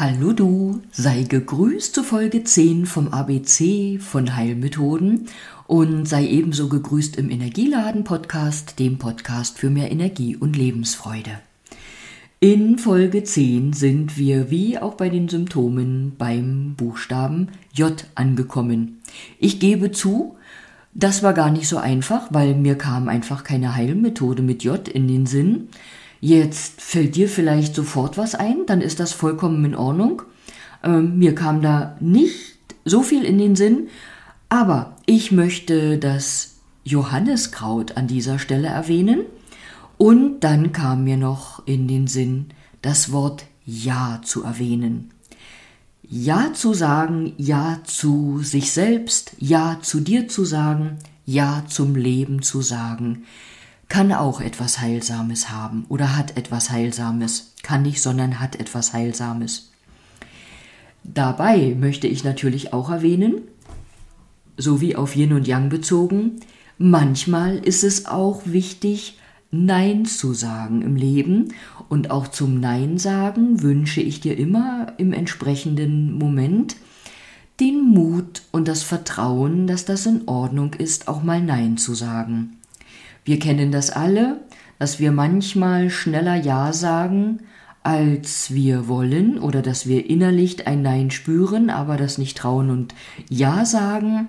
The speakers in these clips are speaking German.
Hallo du, sei gegrüßt zu Folge 10 vom ABC von Heilmethoden und sei ebenso gegrüßt im Energieladen Podcast, dem Podcast für mehr Energie und Lebensfreude. In Folge 10 sind wir wie auch bei den Symptomen beim Buchstaben J angekommen. Ich gebe zu, das war gar nicht so einfach, weil mir kam einfach keine Heilmethode mit J in den Sinn. Jetzt fällt dir vielleicht sofort was ein, dann ist das vollkommen in Ordnung. Ähm, mir kam da nicht so viel in den Sinn, aber ich möchte das Johanneskraut an dieser Stelle erwähnen. Und dann kam mir noch in den Sinn, das Wort Ja zu erwähnen. Ja zu sagen, Ja zu sich selbst, Ja zu dir zu sagen, Ja zum Leben zu sagen, kann auch etwas Heilsames haben oder hat etwas Heilsames. Kann nicht, sondern hat etwas Heilsames. Dabei möchte ich natürlich auch erwähnen, so wie auf Yin und Yang bezogen, manchmal ist es auch wichtig, Nein zu sagen im Leben und auch zum Nein sagen wünsche ich dir immer im entsprechenden Moment den Mut und das Vertrauen, dass das in Ordnung ist, auch mal Nein zu sagen. Wir kennen das alle, dass wir manchmal schneller Ja sagen, als wir wollen oder dass wir innerlich ein Nein spüren, aber das nicht trauen und Ja sagen.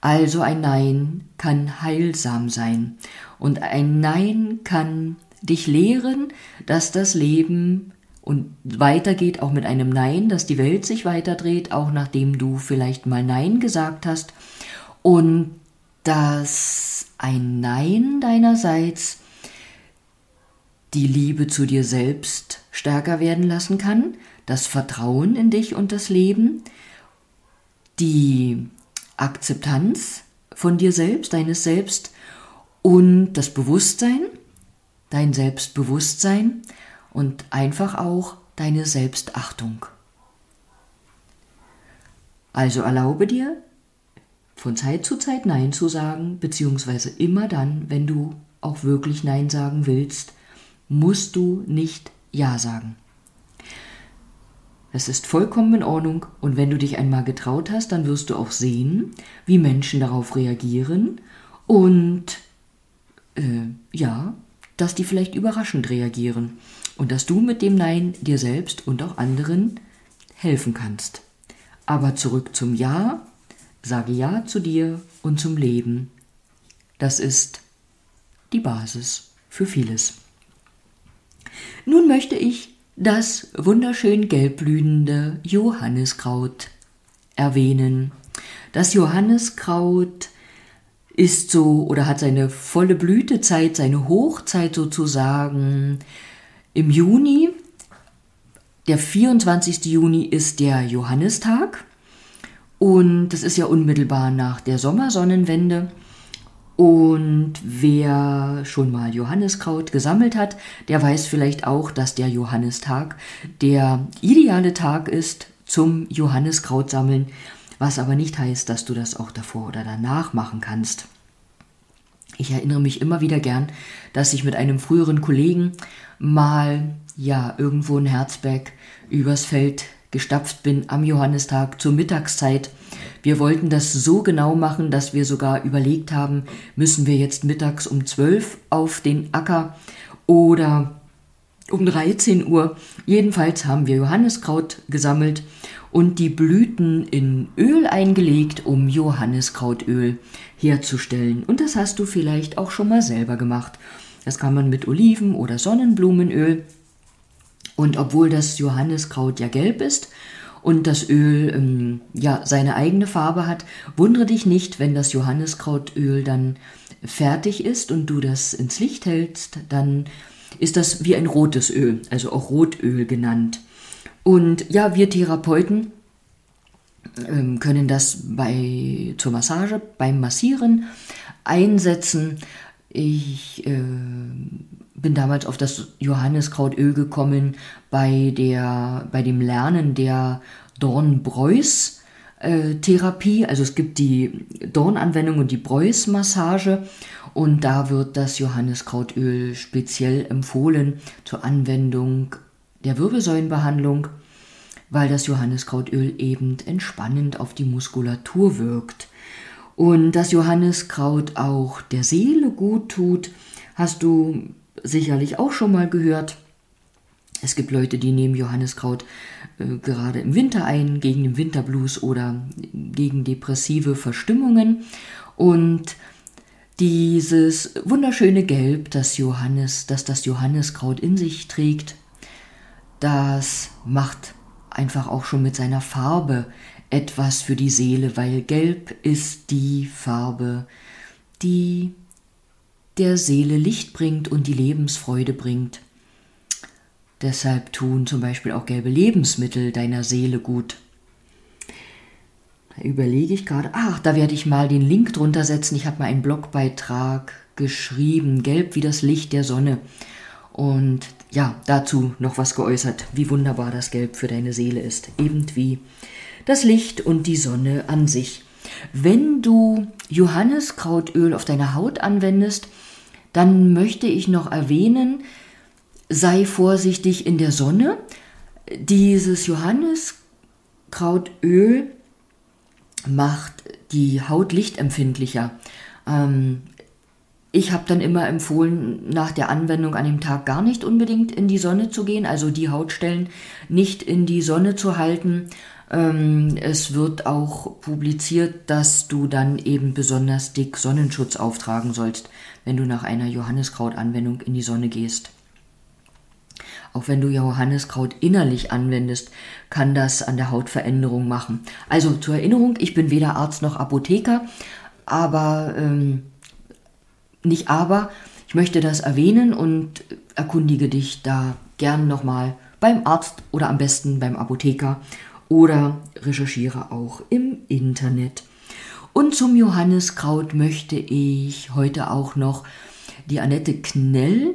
Also ein Nein kann heilsam sein und ein Nein kann dich lehren, dass das Leben und weitergeht auch mit einem Nein, dass die Welt sich weiterdreht, auch nachdem du vielleicht mal Nein gesagt hast und dass ein Nein deinerseits die Liebe zu dir selbst stärker werden lassen kann, das Vertrauen in dich und das Leben, die Akzeptanz von dir selbst, deines Selbst und das Bewusstsein, dein Selbstbewusstsein und einfach auch deine Selbstachtung. Also erlaube dir, von Zeit zu Zeit Nein zu sagen, beziehungsweise immer dann, wenn du auch wirklich Nein sagen willst, musst du nicht Ja sagen. Es ist vollkommen in Ordnung und wenn du dich einmal getraut hast, dann wirst du auch sehen, wie Menschen darauf reagieren und äh, ja, dass die vielleicht überraschend reagieren und dass du mit dem Nein dir selbst und auch anderen helfen kannst. Aber zurück zum Ja, sage Ja zu dir und zum Leben. Das ist die Basis für vieles. Nun möchte ich das wunderschön gelbblühende Johanniskraut erwähnen. Das Johanniskraut ist so oder hat seine volle Blütezeit, seine Hochzeit sozusagen im Juni. Der 24. Juni ist der Johannistag und das ist ja unmittelbar nach der Sommersonnenwende. Und wer schon mal Johanniskraut gesammelt hat, der weiß vielleicht auch, dass der Johannistag der ideale Tag ist zum Johanniskraut sammeln, was aber nicht heißt, dass du das auch davor oder danach machen kannst. Ich erinnere mich immer wieder gern, dass ich mit einem früheren Kollegen mal ja irgendwo in Herzberg übers Feld gestapft bin am Johannistag zur Mittagszeit wir wollten das so genau machen, dass wir sogar überlegt haben, müssen wir jetzt mittags um 12 auf den Acker oder um 13 Uhr. Jedenfalls haben wir Johanniskraut gesammelt und die Blüten in Öl eingelegt, um Johanniskrautöl herzustellen. Und das hast du vielleicht auch schon mal selber gemacht. Das kann man mit Oliven- oder Sonnenblumenöl. Und obwohl das Johanniskraut ja gelb ist und das Öl ähm, ja seine eigene Farbe hat, wundere dich nicht, wenn das Johanniskrautöl dann fertig ist und du das ins Licht hältst, dann ist das wie ein rotes Öl, also auch Rotöl genannt. Und ja, wir Therapeuten ähm, können das bei zur Massage beim Massieren einsetzen. Ich äh, bin damals auf das Johanniskrautöl gekommen bei der bei dem Lernen der Dornbreus äh, Therapie. Also es gibt die Dornanwendung und die Breus Massage und da wird das Johanniskrautöl speziell empfohlen zur Anwendung der Wirbelsäulenbehandlung weil das Johanniskrautöl eben entspannend auf die Muskulatur wirkt. Und dass Johanniskraut auch der Seele gut tut, hast du sicherlich auch schon mal gehört. Es gibt Leute, die nehmen Johanniskraut äh, gerade im Winter ein, gegen den Winterblues oder gegen depressive Verstimmungen. Und dieses wunderschöne Gelb, das Johannes, das das Johanniskraut in sich trägt, das macht einfach auch schon mit seiner Farbe etwas für die Seele, weil Gelb ist die Farbe, die der Seele Licht bringt und die Lebensfreude bringt. Deshalb tun zum Beispiel auch gelbe Lebensmittel deiner Seele gut. Da überlege ich gerade, ach, da werde ich mal den Link drunter setzen. Ich habe mal einen Blogbeitrag geschrieben, gelb wie das Licht der Sonne. Und ja, dazu noch was geäußert, wie wunderbar das Gelb für deine Seele ist. Eben wie das Licht und die Sonne an sich. Wenn du Johanniskrautöl auf deine Haut anwendest, dann möchte ich noch erwähnen, sei vorsichtig in der Sonne. Dieses Johanniskrautöl macht die Haut lichtempfindlicher. Ähm, ich habe dann immer empfohlen, nach der Anwendung an dem Tag gar nicht unbedingt in die Sonne zu gehen, also die Hautstellen nicht in die Sonne zu halten. Ähm, es wird auch publiziert, dass du dann eben besonders dick Sonnenschutz auftragen sollst, wenn du nach einer Johanniskrautanwendung in die Sonne gehst. Auch wenn du Johanniskraut innerlich anwendest, kann das an der Haut Veränderung machen. Also zur Erinnerung, ich bin weder Arzt noch Apotheker, aber ähm, nicht aber, ich möchte das erwähnen und erkundige dich da gern nochmal beim Arzt oder am besten beim Apotheker oder recherchiere auch im Internet. Und zum Johanniskraut möchte ich heute auch noch die Annette Knell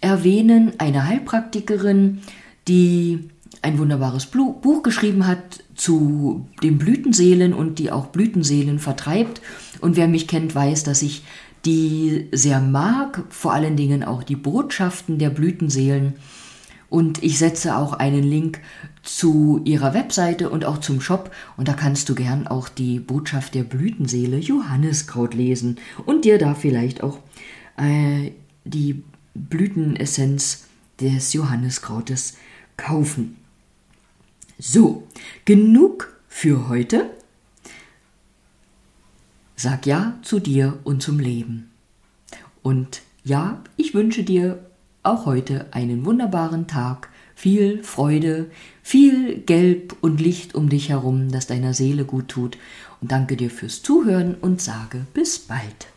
erwähnen, eine Heilpraktikerin, die ein wunderbares Buch geschrieben hat zu den Blütenseelen und die auch Blütenseelen vertreibt. Und wer mich kennt, weiß, dass ich die sehr mag, vor allen Dingen auch die Botschaften der Blütenseelen. Und ich setze auch einen Link zu ihrer Webseite und auch zum Shop. Und da kannst du gern auch die Botschaft der Blütenseele Johanniskraut lesen und dir da vielleicht auch äh, die Blütenessenz des Johanniskrautes kaufen. So, genug für heute. Sag ja zu dir und zum Leben. Und ja, ich wünsche dir auch heute einen wunderbaren Tag, viel Freude, viel Gelb und Licht um dich herum, das deiner Seele gut tut. Und danke dir fürs Zuhören und sage bis bald.